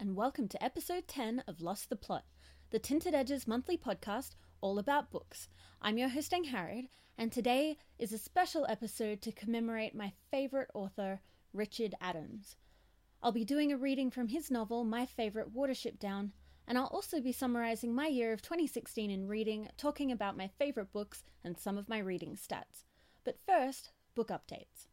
and welcome to episode 10 of Lost the Plot, the Tinted Edges monthly podcast all about books. I'm your host, Angharad, and today is a special episode to commemorate my favourite author, Richard Adams. I'll be doing a reading from his novel, My Favourite Watership Down, and I'll also be summarising my year of 2016 in reading, talking about my favourite books and some of my reading stats. But first, book updates.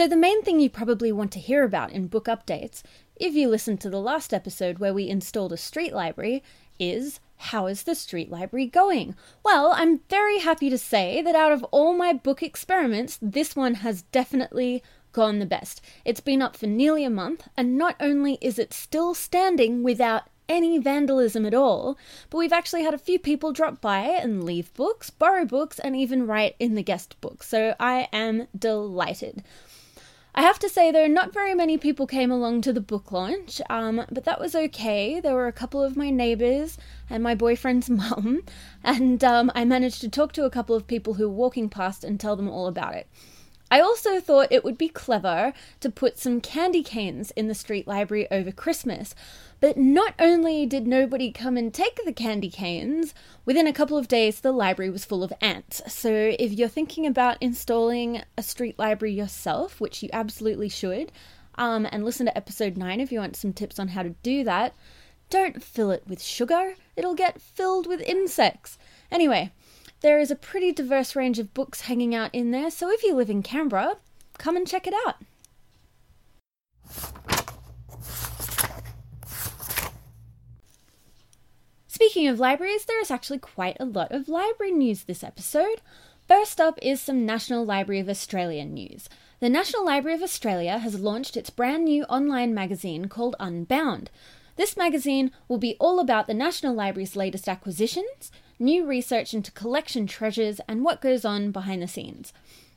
So, the main thing you probably want to hear about in book updates, if you listened to the last episode where we installed a street library, is how is the street library going? Well, I'm very happy to say that out of all my book experiments, this one has definitely gone the best. It's been up for nearly a month, and not only is it still standing without any vandalism at all, but we've actually had a few people drop by and leave books, borrow books, and even write in the guest book. So I am delighted. I have to say, though, not very many people came along to the book launch, um, but that was okay. There were a couple of my neighbours and my boyfriend's mum, and um, I managed to talk to a couple of people who were walking past and tell them all about it. I also thought it would be clever to put some candy canes in the street library over Christmas, but not only did nobody come and take the candy canes, within a couple of days the library was full of ants. So if you're thinking about installing a street library yourself, which you absolutely should, um, and listen to episode 9 if you want some tips on how to do that, don't fill it with sugar, it'll get filled with insects. Anyway, there is a pretty diverse range of books hanging out in there, so if you live in Canberra, come and check it out. Speaking of libraries, there is actually quite a lot of library news this episode. First up is some National Library of Australia news. The National Library of Australia has launched its brand new online magazine called Unbound. This magazine will be all about the National Library's latest acquisitions, new research into collection treasures, and what goes on behind the scenes.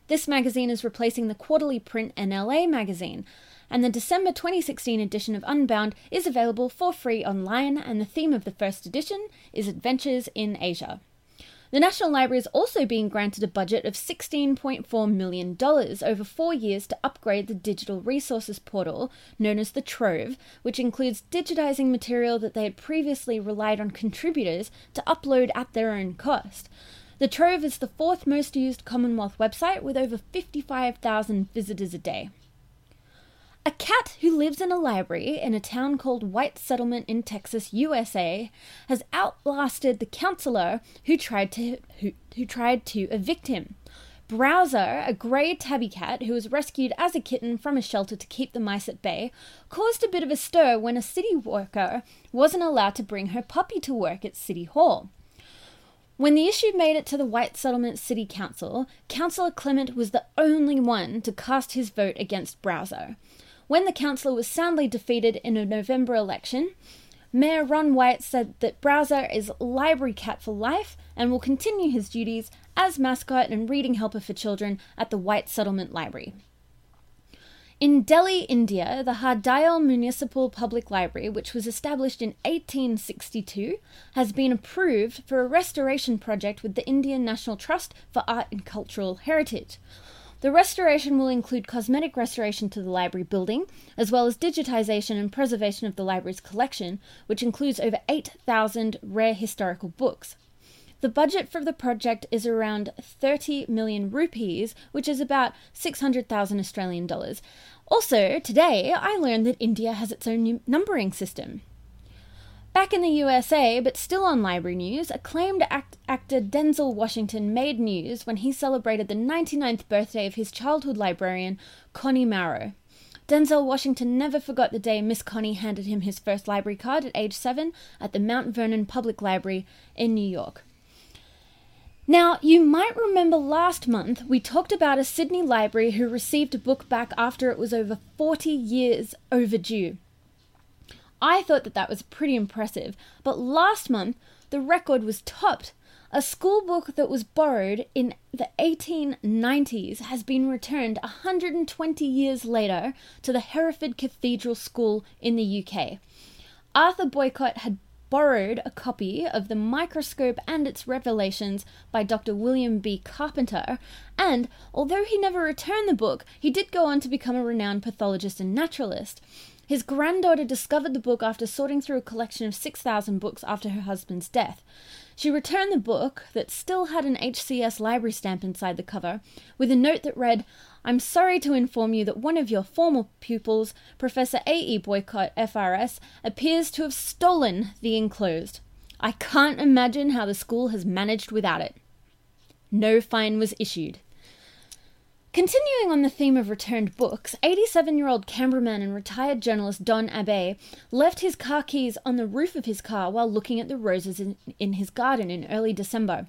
This magazine is replacing the quarterly print NLA magazine, and the December 2016 edition of Unbound is available for free online, and the theme of the first edition is Adventures in Asia. The National Library is also being granted a budget of $16.4 million over four years to upgrade the digital resources portal known as the Trove, which includes digitizing material that they had previously relied on contributors to upload at their own cost. The Trove is the fourth most used Commonwealth website with over 55,000 visitors a day. A cat who lives in a library in a town called White Settlement in Texas, USA, has outlasted the counselor who tried to who, who tried to evict him. Browser, a grey tabby cat who was rescued as a kitten from a shelter to keep the mice at bay, caused a bit of a stir when a city worker wasn't allowed to bring her puppy to work at City Hall. When the issue made it to the White Settlement City Council, Councillor Clement was the only one to cast his vote against Browser. When the councillor was soundly defeated in a November election, Mayor Ron White said that Browser is library cat for life and will continue his duties as mascot and reading helper for children at the White Settlement Library. In Delhi, India, the Hardayal Municipal Public Library, which was established in 1862, has been approved for a restoration project with the Indian National Trust for Art and Cultural Heritage. The restoration will include cosmetic restoration to the library building, as well as digitization and preservation of the library's collection, which includes over 8,000 rare historical books. The budget for the project is around 30 million rupees, which is about 600,000 Australian dollars. Also, today I learned that India has its own numbering system. Back in the USA, but still on library news, acclaimed act- actor Denzel Washington made news when he celebrated the 99th birthday of his childhood librarian, Connie Mauro. Denzel Washington never forgot the day Miss Connie handed him his first library card at age seven at the Mount Vernon Public Library in New York. Now, you might remember last month we talked about a Sydney library who received a book back after it was over 40 years overdue. I thought that that was pretty impressive, but last month the record was topped. A school book that was borrowed in the 1890s has been returned 120 years later to the Hereford Cathedral School in the UK. Arthur Boycott had borrowed a copy of The Microscope and Its Revelations by Dr. William B. Carpenter, and although he never returned the book, he did go on to become a renowned pathologist and naturalist. His granddaughter discovered the book after sorting through a collection of 6,000 books after her husband's death. She returned the book, that still had an HCS library stamp inside the cover, with a note that read, I'm sorry to inform you that one of your former pupils, Professor A.E. Boycott, FRS, appears to have stolen the enclosed. I can't imagine how the school has managed without it. No fine was issued. Continuing on the theme of returned books, 87 year old cameraman and retired journalist Don Abey left his car keys on the roof of his car while looking at the roses in, in his garden in early December.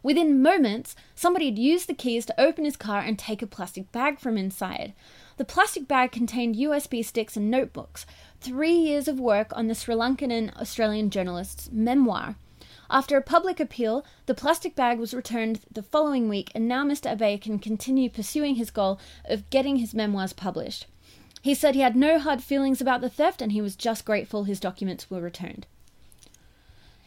Within moments, somebody had used the keys to open his car and take a plastic bag from inside. The plastic bag contained USB sticks and notebooks, three years of work on the Sri Lankan and Australian journalist's memoir. After a public appeal, the plastic bag was returned the following week, and now Mr. Abey can continue pursuing his goal of getting his memoirs published. He said he had no hard feelings about the theft and he was just grateful his documents were returned.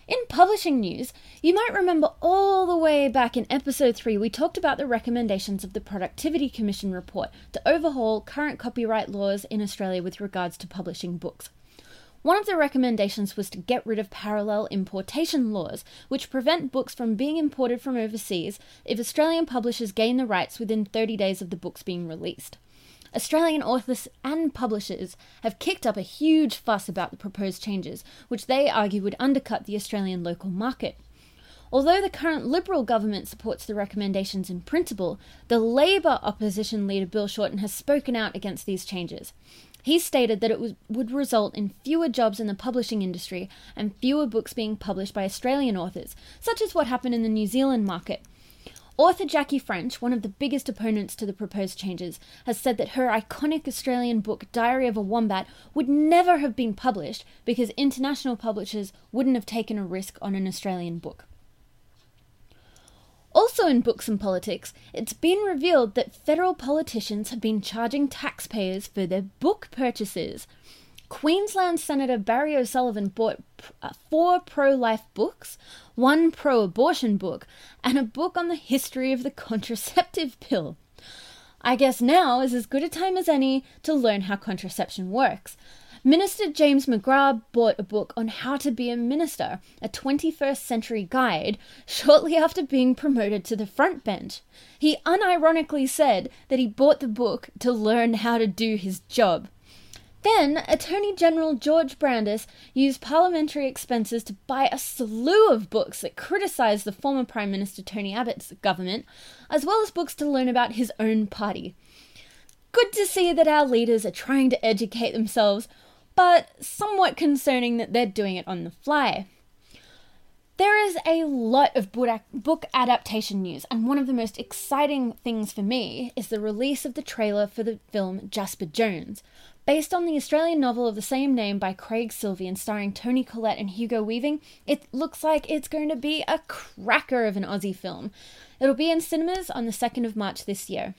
In publishing news, you might remember all the way back in episode 3 we talked about the recommendations of the Productivity Commission report to overhaul current copyright laws in Australia with regards to publishing books. One of the recommendations was to get rid of parallel importation laws, which prevent books from being imported from overseas if Australian publishers gain the rights within 30 days of the books being released. Australian authors and publishers have kicked up a huge fuss about the proposed changes, which they argue would undercut the Australian local market. Although the current Liberal government supports the recommendations in principle, the Labor opposition leader Bill Shorten has spoken out against these changes. He stated that it was, would result in fewer jobs in the publishing industry and fewer books being published by Australian authors, such as what happened in the New Zealand market. Author Jackie French, one of the biggest opponents to the proposed changes, has said that her iconic Australian book, Diary of a Wombat, would never have been published because international publishers wouldn't have taken a risk on an Australian book. Also, in books and politics, it's been revealed that federal politicians have been charging taxpayers for their book purchases. Queensland Senator Barry O'Sullivan bought uh, four pro life books, one pro abortion book, and a book on the history of the contraceptive pill. I guess now is as good a time as any to learn how contraception works. Minister James McGrath bought a book on how to be a minister, a 21st century guide, shortly after being promoted to the front bench. He unironically said that he bought the book to learn how to do his job. Then, Attorney General George Brandis used parliamentary expenses to buy a slew of books that criticised the former Prime Minister Tony Abbott's government, as well as books to learn about his own party. Good to see that our leaders are trying to educate themselves but somewhat concerning that they're doing it on the fly. There is a lot of book adaptation news, and one of the most exciting things for me is the release of the trailer for the film Jasper Jones. Based on the Australian novel of the same name by Craig Silvey starring Toni Collette and Hugo Weaving, it looks like it's going to be a cracker of an Aussie film. It'll be in cinemas on the 2nd of March this year.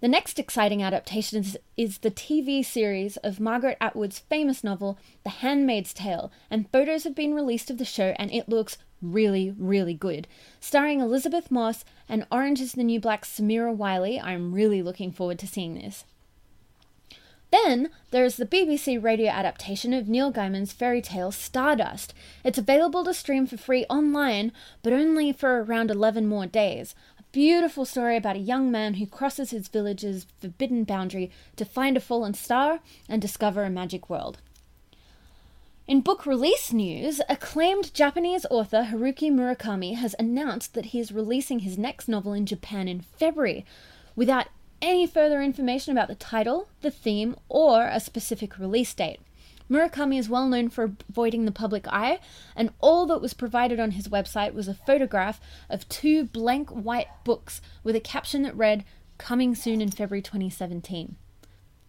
The next exciting adaptation is, is, the TV series of Margaret Atwood's famous novel, The Handmaid's Tale, and photos have been released of the show, and it looks really, really good. Starring Elisabeth Moss and Orange is the New Black's Samira Wiley, I'm really looking forward to seeing this. Then there's the BBC radio adaptation of Neil Gaiman's fairy tale Stardust. It's available to stream for free online, but only for around 11 more days beautiful story about a young man who crosses his village's forbidden boundary to find a fallen star and discover a magic world. In book release news, acclaimed Japanese author Haruki Murakami has announced that he is releasing his next novel in Japan in February, without any further information about the title, the theme, or a specific release date. Murakami is well known for avoiding the public eye, and all that was provided on his website was a photograph of two blank white books with a caption that read, Coming soon in February 2017.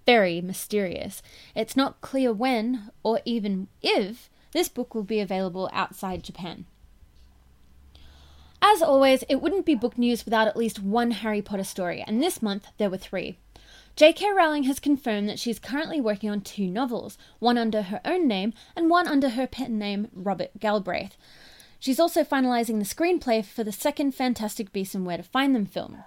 Very mysterious. It's not clear when, or even if, this book will be available outside Japan. As always, it wouldn't be book news without at least one Harry Potter story, and this month there were three. J.K. Rowling has confirmed that she's currently working on two novels, one under her own name and one under her pen name Robert Galbraith. She's also finalising the screenplay for the second Fantastic Beasts and Where to Find Them film.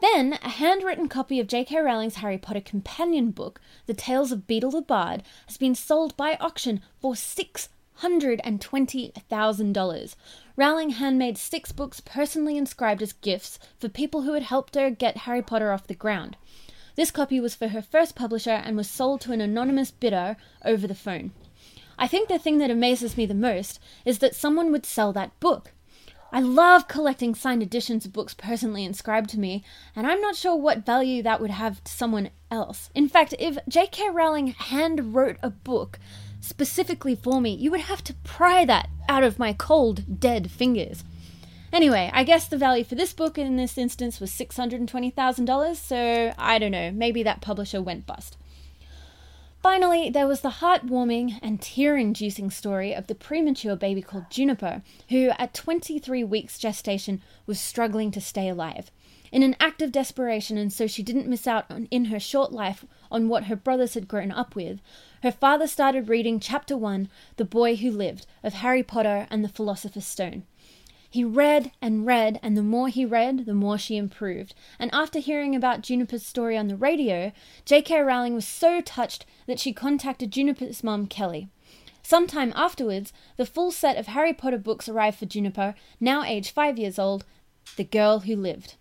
Then, a handwritten copy of J.K. Rowling's Harry Potter companion book, The Tales of Beedle the Bard, has been sold by auction for $620,000. Rowling handmade six books personally inscribed as gifts for people who had helped her get Harry Potter off the ground. This copy was for her first publisher and was sold to an anonymous bidder over the phone. I think the thing that amazes me the most is that someone would sell that book. I love collecting signed editions of books personally inscribed to me, and I'm not sure what value that would have to someone else. In fact, if J.K. Rowling hand wrote a book specifically for me, you would have to pry that out of my cold, dead fingers. Anyway, I guess the value for this book in this instance was $620,000, so I don't know, maybe that publisher went bust. Finally, there was the heartwarming and tear inducing story of the premature baby called Juniper, who, at 23 weeks gestation, was struggling to stay alive. In an act of desperation, and so she didn't miss out on, in her short life on what her brothers had grown up with, her father started reading Chapter 1, The Boy Who Lived, of Harry Potter and the Philosopher's Stone. He read and read, and the more he read, the more she improved. And after hearing about Juniper's story on the radio, J.K. Rowling was so touched that she contacted Juniper's mum, Kelly. Sometime afterwards, the full set of Harry Potter books arrived for Juniper, now aged five years old, The Girl Who Lived.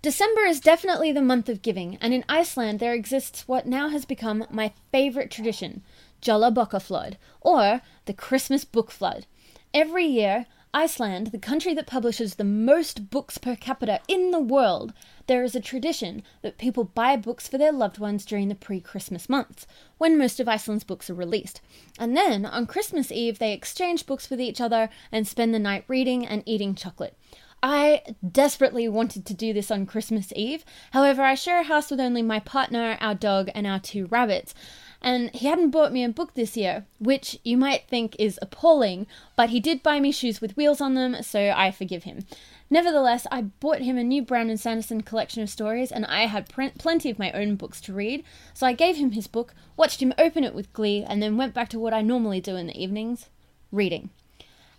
December is definitely the month of giving, and in Iceland there exists what now has become my favourite tradition, Flood, or the Christmas Book Flood. Every year, Iceland, the country that publishes the most books per capita in the world, there is a tradition that people buy books for their loved ones during the pre Christmas months, when most of Iceland's books are released. And then, on Christmas Eve, they exchange books with each other and spend the night reading and eating chocolate. I desperately wanted to do this on Christmas Eve. However, I share a house with only my partner, our dog, and our two rabbits and he hadn't bought me a book this year, which you might think is appalling, but he did buy me shoes with wheels on them, so I forgive him. Nevertheless, I bought him a new Brandon Sanderson collection of stories, and I had pr- plenty of my own books to read, so I gave him his book, watched him open it with glee, and then went back to what I normally do in the evenings reading.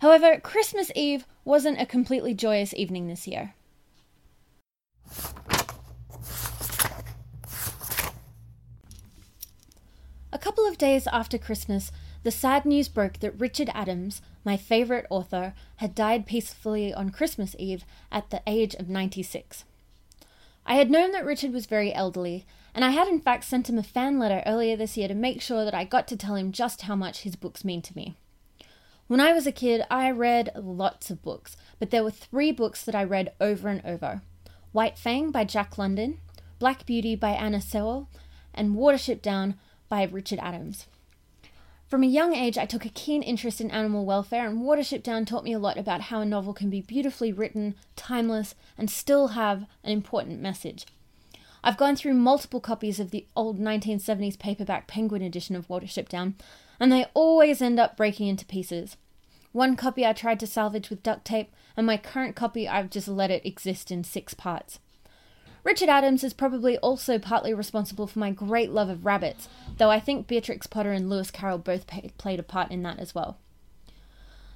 However, Christmas Eve wasn't a completely joyous evening this year. Couple of days after Christmas, the sad news broke that Richard Adams, my favourite author, had died peacefully on Christmas Eve at the age of 96. I had known that Richard was very elderly, and I had in fact sent him a fan letter earlier this year to make sure that I got to tell him just how much his books mean to me. When I was a kid, I read lots of books, but there were three books that I read over and over White Fang by Jack London, Black Beauty by Anna Sewell, and Watership Down by Richard Adams. From a young age, I took a keen interest in animal welfare, and Watership Down taught me a lot about how a novel can be beautifully written, timeless, and still have an important message. I've gone through multiple copies of the old 1970s paperback Penguin edition of Watership Down, and they always end up breaking into pieces. One copy I tried to salvage with duct tape, and my current copy I've just let it exist in six parts. Richard Adams is probably also partly responsible for my great love of rabbits, though I think Beatrix Potter and Lewis Carroll both pay- played a part in that as well.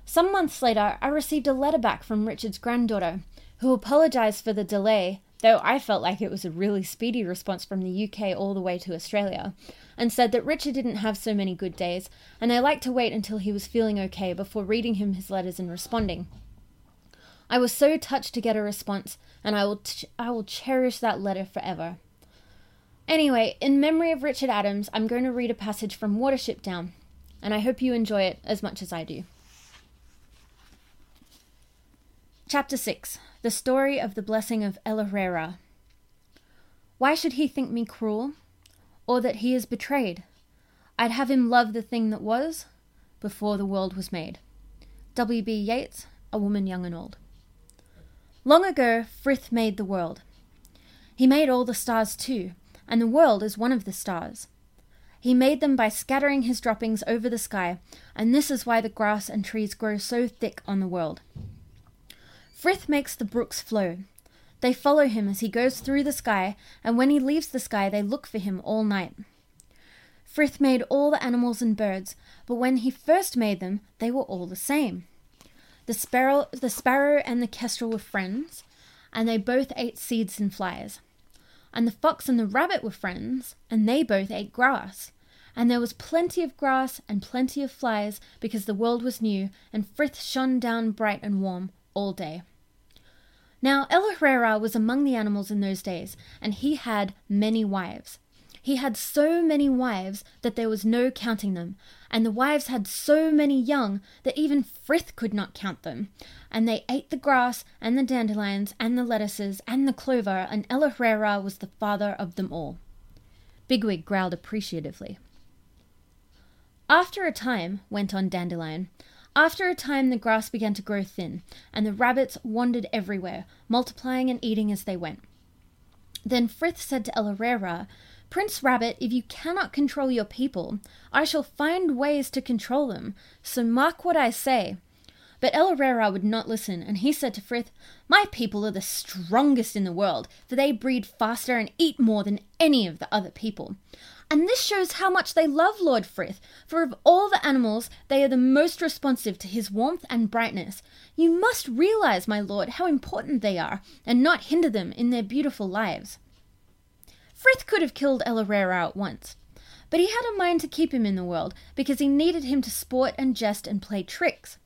Some months later, I received a letter back from Richard's granddaughter, who apologised for the delay, though I felt like it was a really speedy response from the UK all the way to Australia, and said that Richard didn't have so many good days, and I liked to wait until he was feeling okay before reading him his letters and responding. I was so touched to get a response, and I will I will cherish that letter forever. Anyway, in memory of Richard Adams, I'm going to read a passage from Watership Down, and I hope you enjoy it as much as I do. Chapter 6 The Story of the Blessing of El Why should he think me cruel, or that he is betrayed? I'd have him love the thing that was before the world was made. W.B. Yeats, A Woman Young and Old. Long ago, Frith made the world. He made all the stars too, and the world is one of the stars. He made them by scattering his droppings over the sky, and this is why the grass and trees grow so thick on the world. Frith makes the brooks flow. They follow him as he goes through the sky, and when he leaves the sky, they look for him all night. Frith made all the animals and birds, but when he first made them, they were all the same. The sparrow, the sparrow and the kestrel were friends, and they both ate seeds and flies. And the fox and the rabbit were friends, and they both ate grass. And there was plenty of grass and plenty of flies, because the world was new, and Frith shone down bright and warm all day. Now El was among the animals in those days, and he had many wives. He had so many wives that there was no counting them, and the wives had so many young that even Frith could not count them. And they ate the grass, and the dandelions, and the lettuces, and the clover, and El-ahrairah was the father of them all. Bigwig growled appreciatively. After a time, went on Dandelion, after a time the grass began to grow thin, and the rabbits wandered everywhere, multiplying and eating as they went. Then Frith said to El-ahrairah, Prince Rabbit, if you cannot control your people, I shall find ways to control them, so mark what I say. But El-ahrairah would not listen, and he said to Frith, My people are the strongest in the world, for they breed faster and eat more than any of the other people. And this shows how much they love Lord Frith, for of all the animals, they are the most responsive to his warmth and brightness. You must realize, my lord, how important they are, and not hinder them in their beautiful lives. Frith could have killed El-ahrairah at once, but he had a mind to keep him in the world because he needed him to sport and jest and play tricks.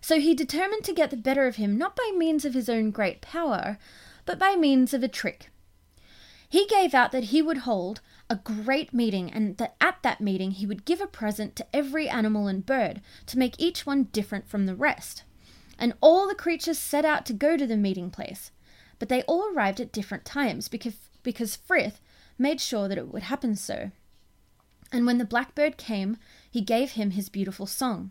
So he determined to get the better of him not by means of his own great power, but by means of a trick. He gave out that he would hold a great meeting and that at that meeting he would give a present to every animal and bird to make each one different from the rest. And all the creatures set out to go to the meeting place, but they all arrived at different times because, because Frith made sure that it would happen so. And when the blackbird came, he gave him his beautiful song.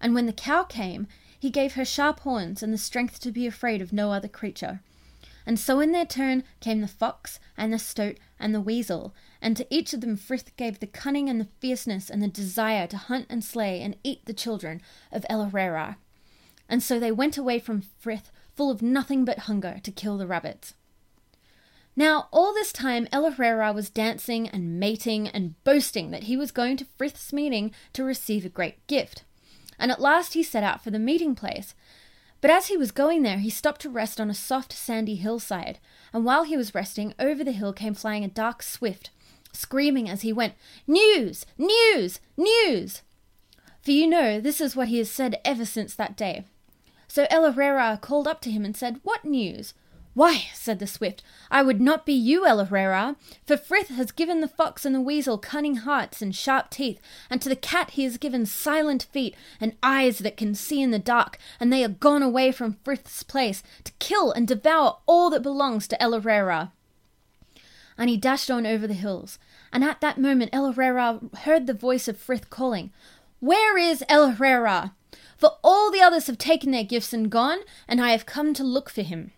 And when the cow came, he gave her sharp horns and the strength to be afraid of no other creature. And so in their turn came the fox and the stoat and the weasel, and to each of them Frith gave the cunning and the fierceness and the desire to hunt and slay and eat the children of El-ahrairah. And so they went away from Frith full of nothing but hunger to kill the rabbits. Now, all this time, El was dancing and mating and boasting that he was going to Frith's meeting to receive a great gift. And at last he set out for the meeting place. But as he was going there, he stopped to rest on a soft, sandy hillside. And while he was resting, over the hill came flying a dark swift, screaming as he went, News! News! News! For you know, this is what he has said ever since that day. So El called up to him and said, What news? Why, said the swift, I would not be you, El for Frith has given the fox and the weasel cunning hearts and sharp teeth, and to the cat he has given silent feet and eyes that can see in the dark, and they are gone away from Frith's place to kill and devour all that belongs to El And he dashed on over the hills, and at that moment El heard the voice of Frith calling, Where is El For all the others have taken their gifts and gone, and I have come to look for him.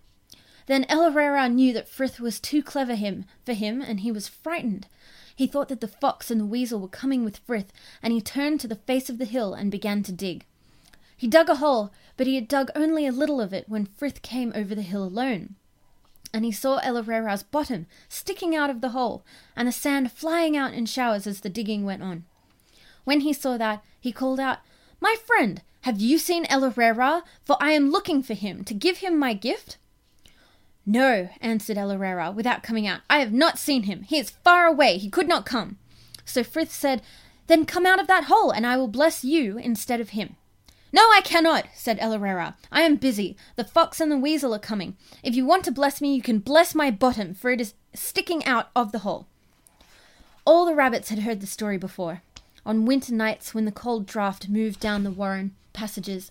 Then El-ahrairah knew that Frith was too clever him for him, and he was frightened. He thought that the fox and the weasel were coming with Frith, and he turned to the face of the hill and began to dig. He dug a hole, but he had dug only a little of it when Frith came over the hill alone. And he saw El-ahrairah's bottom sticking out of the hole, and the sand flying out in showers as the digging went on. When he saw that, he called out, My friend, have you seen El-ahrairah? For I am looking for him, to give him my gift. No, answered El without coming out. I have not seen him. He is far away. He could not come. So Frith said, Then come out of that hole, and I will bless you instead of him. No, I cannot, said El I am busy. The fox and the weasel are coming. If you want to bless me, you can bless my bottom, for it is sticking out of the hole. All the rabbits had heard the story before. On winter nights, when the cold draught moved down the warren passages,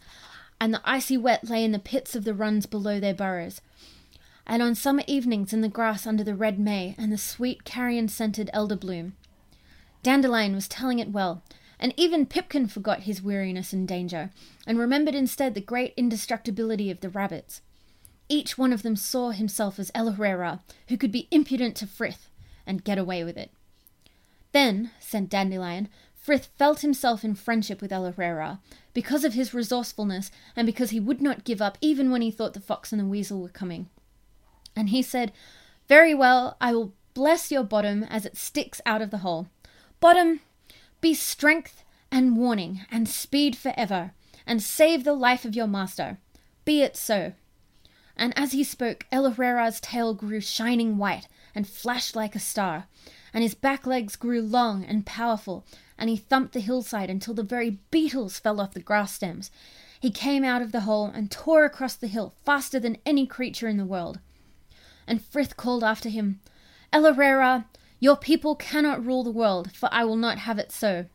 and the icy wet lay in the pits of the runs below their burrows, and on summer evenings in the grass under the red may and the sweet carrion scented elder bloom. Dandelion was telling it well, and even Pipkin forgot his weariness and danger, and remembered instead the great indestructibility of the rabbits. Each one of them saw himself as El who could be impudent to Frith, and get away with it. Then, said Dandelion, Frith felt himself in friendship with El because of his resourcefulness, and because he would not give up even when he thought the fox and the weasel were coming. And he said, Very well, I will bless your bottom as it sticks out of the hole. Bottom, be strength and warning and speed forever, and save the life of your master. Be it so. And as he spoke, El-ahrairah's tail grew shining white and flashed like a star, and his back legs grew long and powerful, and he thumped the hillside until the very beetles fell off the grass stems. He came out of the hole and tore across the hill faster than any creature in the world. And Frith called after him, El your people cannot rule the world, for I will not have it so.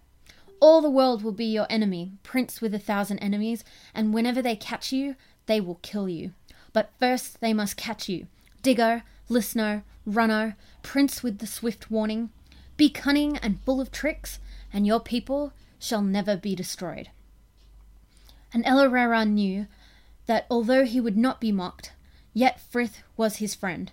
All the world will be your enemy, prince with a thousand enemies, and whenever they catch you, they will kill you. But first they must catch you, digger, listener, runner, prince with the swift warning. Be cunning and full of tricks, and your people shall never be destroyed. And El knew that although he would not be mocked, yet Frith was his friend.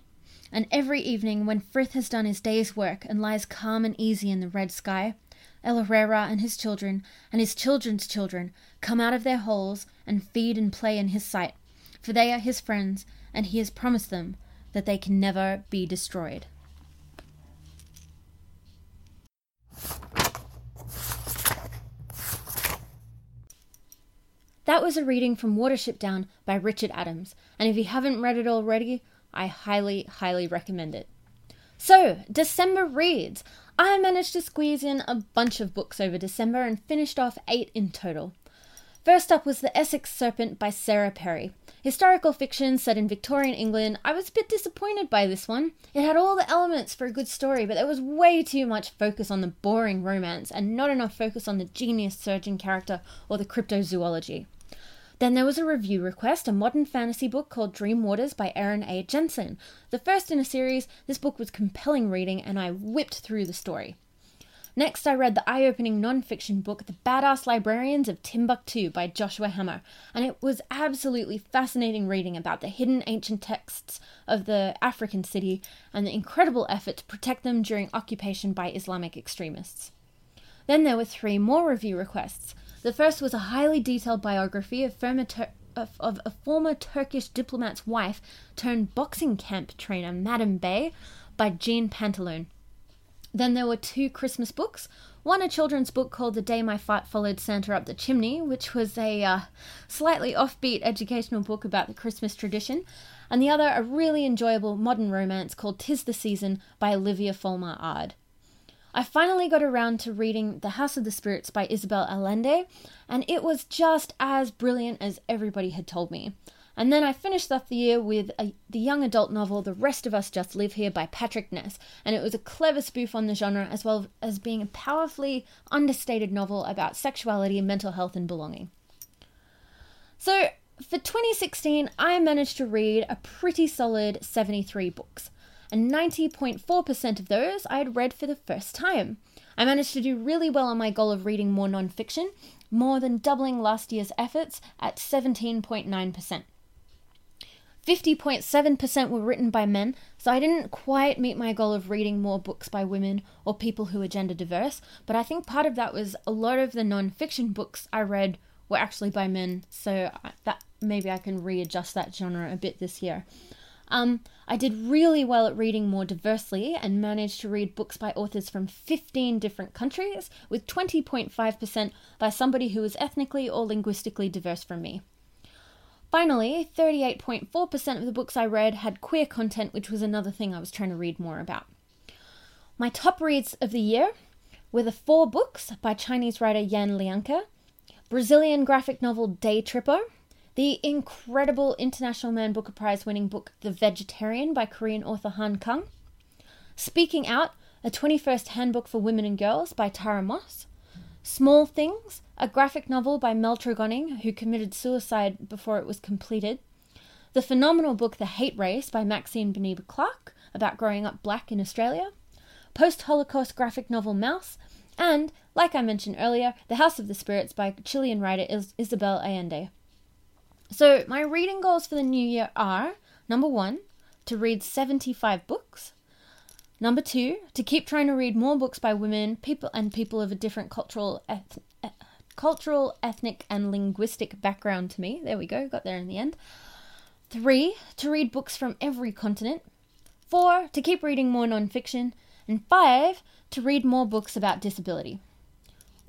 And every evening, when Frith has done his day's work and lies calm and easy in the red sky, El-ahrairah and his children, and his children's children, come out of their holes and feed and play in his sight, for they are his friends, and he has promised them that they can never be destroyed. That was a reading from Watership Down by Richard Adams, and if you haven't read it already, I highly, highly recommend it. So, December reads. I managed to squeeze in a bunch of books over December and finished off eight in total. First up was The Essex Serpent by Sarah Perry. Historical fiction set in Victorian England. I was a bit disappointed by this one. It had all the elements for a good story, but there was way too much focus on the boring romance and not enough focus on the genius surgeon character or the cryptozoology. Then there was a review request, a modern fantasy book called Dream Waters by Erin A. Jensen. The first in a series, this book was compelling reading and I whipped through the story. Next, I read the eye opening non fiction book, The Badass Librarians of Timbuktu by Joshua Hammer, and it was absolutely fascinating reading about the hidden ancient texts of the African city and the incredible effort to protect them during occupation by Islamic extremists. Then there were three more review requests. The first was a highly detailed biography of, Tur- of, of a former Turkish diplomat's wife turned boxing camp trainer, Madame Bey, by Jean Pantaloon. Then there were two Christmas books. One, a children's book called The Day My Fight Followed Santa Up the Chimney, which was a uh, slightly offbeat educational book about the Christmas tradition. And the other, a really enjoyable modern romance called Tis the Season by Olivia Folmar Ard. I finally got around to reading The House of the Spirits by Isabel Allende, and it was just as brilliant as everybody had told me. And then I finished off the year with a, the young adult novel The Rest of Us Just Live Here by Patrick Ness, and it was a clever spoof on the genre as well as being a powerfully understated novel about sexuality, mental health, and belonging. So, for 2016, I managed to read a pretty solid 73 books and 90.4% of those I had read for the first time. I managed to do really well on my goal of reading more nonfiction, more than doubling last year's efforts at 17.9%. 50.7% were written by men, so I didn't quite meet my goal of reading more books by women or people who are gender diverse, but I think part of that was a lot of the non-fiction books I read were actually by men, so that maybe I can readjust that genre a bit this year. Um, I did really well at reading more diversely and managed to read books by authors from 15 different countries, with 20.5% by somebody who was ethnically or linguistically diverse from me. Finally, 38.4% of the books I read had queer content, which was another thing I was trying to read more about. My top reads of the year were the four books by Chinese writer Yan Lianke, Brazilian graphic novel Day Tripper, the incredible International Man Booker Prize winning book The Vegetarian by Korean author Han Kang, Speaking Out, a 21st handbook for women and girls by Tara Moss, Small Things, a graphic novel by Mel Tregoning, who committed suicide before it was completed, the phenomenal book The Hate Race by Maxine Beneba Clarke, about growing up black in Australia, post Holocaust graphic novel Maus, and, like I mentioned earlier, The House of the Spirits by Chilean writer Isabel Allende. So, my reading goals for the new year are number one, to read 75 books. Number two, to keep trying to read more books by women, people, and people of a different cultural, eth- eh, cultural, ethnic, and linguistic background to me. There we go, got there in the end. Three, to read books from every continent. Four, to keep reading more nonfiction. And five, to read more books about disability.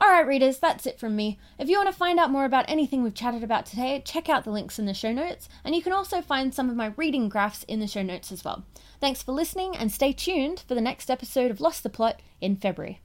Alright, readers, that's it from me. If you want to find out more about anything we've chatted about today, check out the links in the show notes, and you can also find some of my reading graphs in the show notes as well. Thanks for listening, and stay tuned for the next episode of Lost the Plot in February.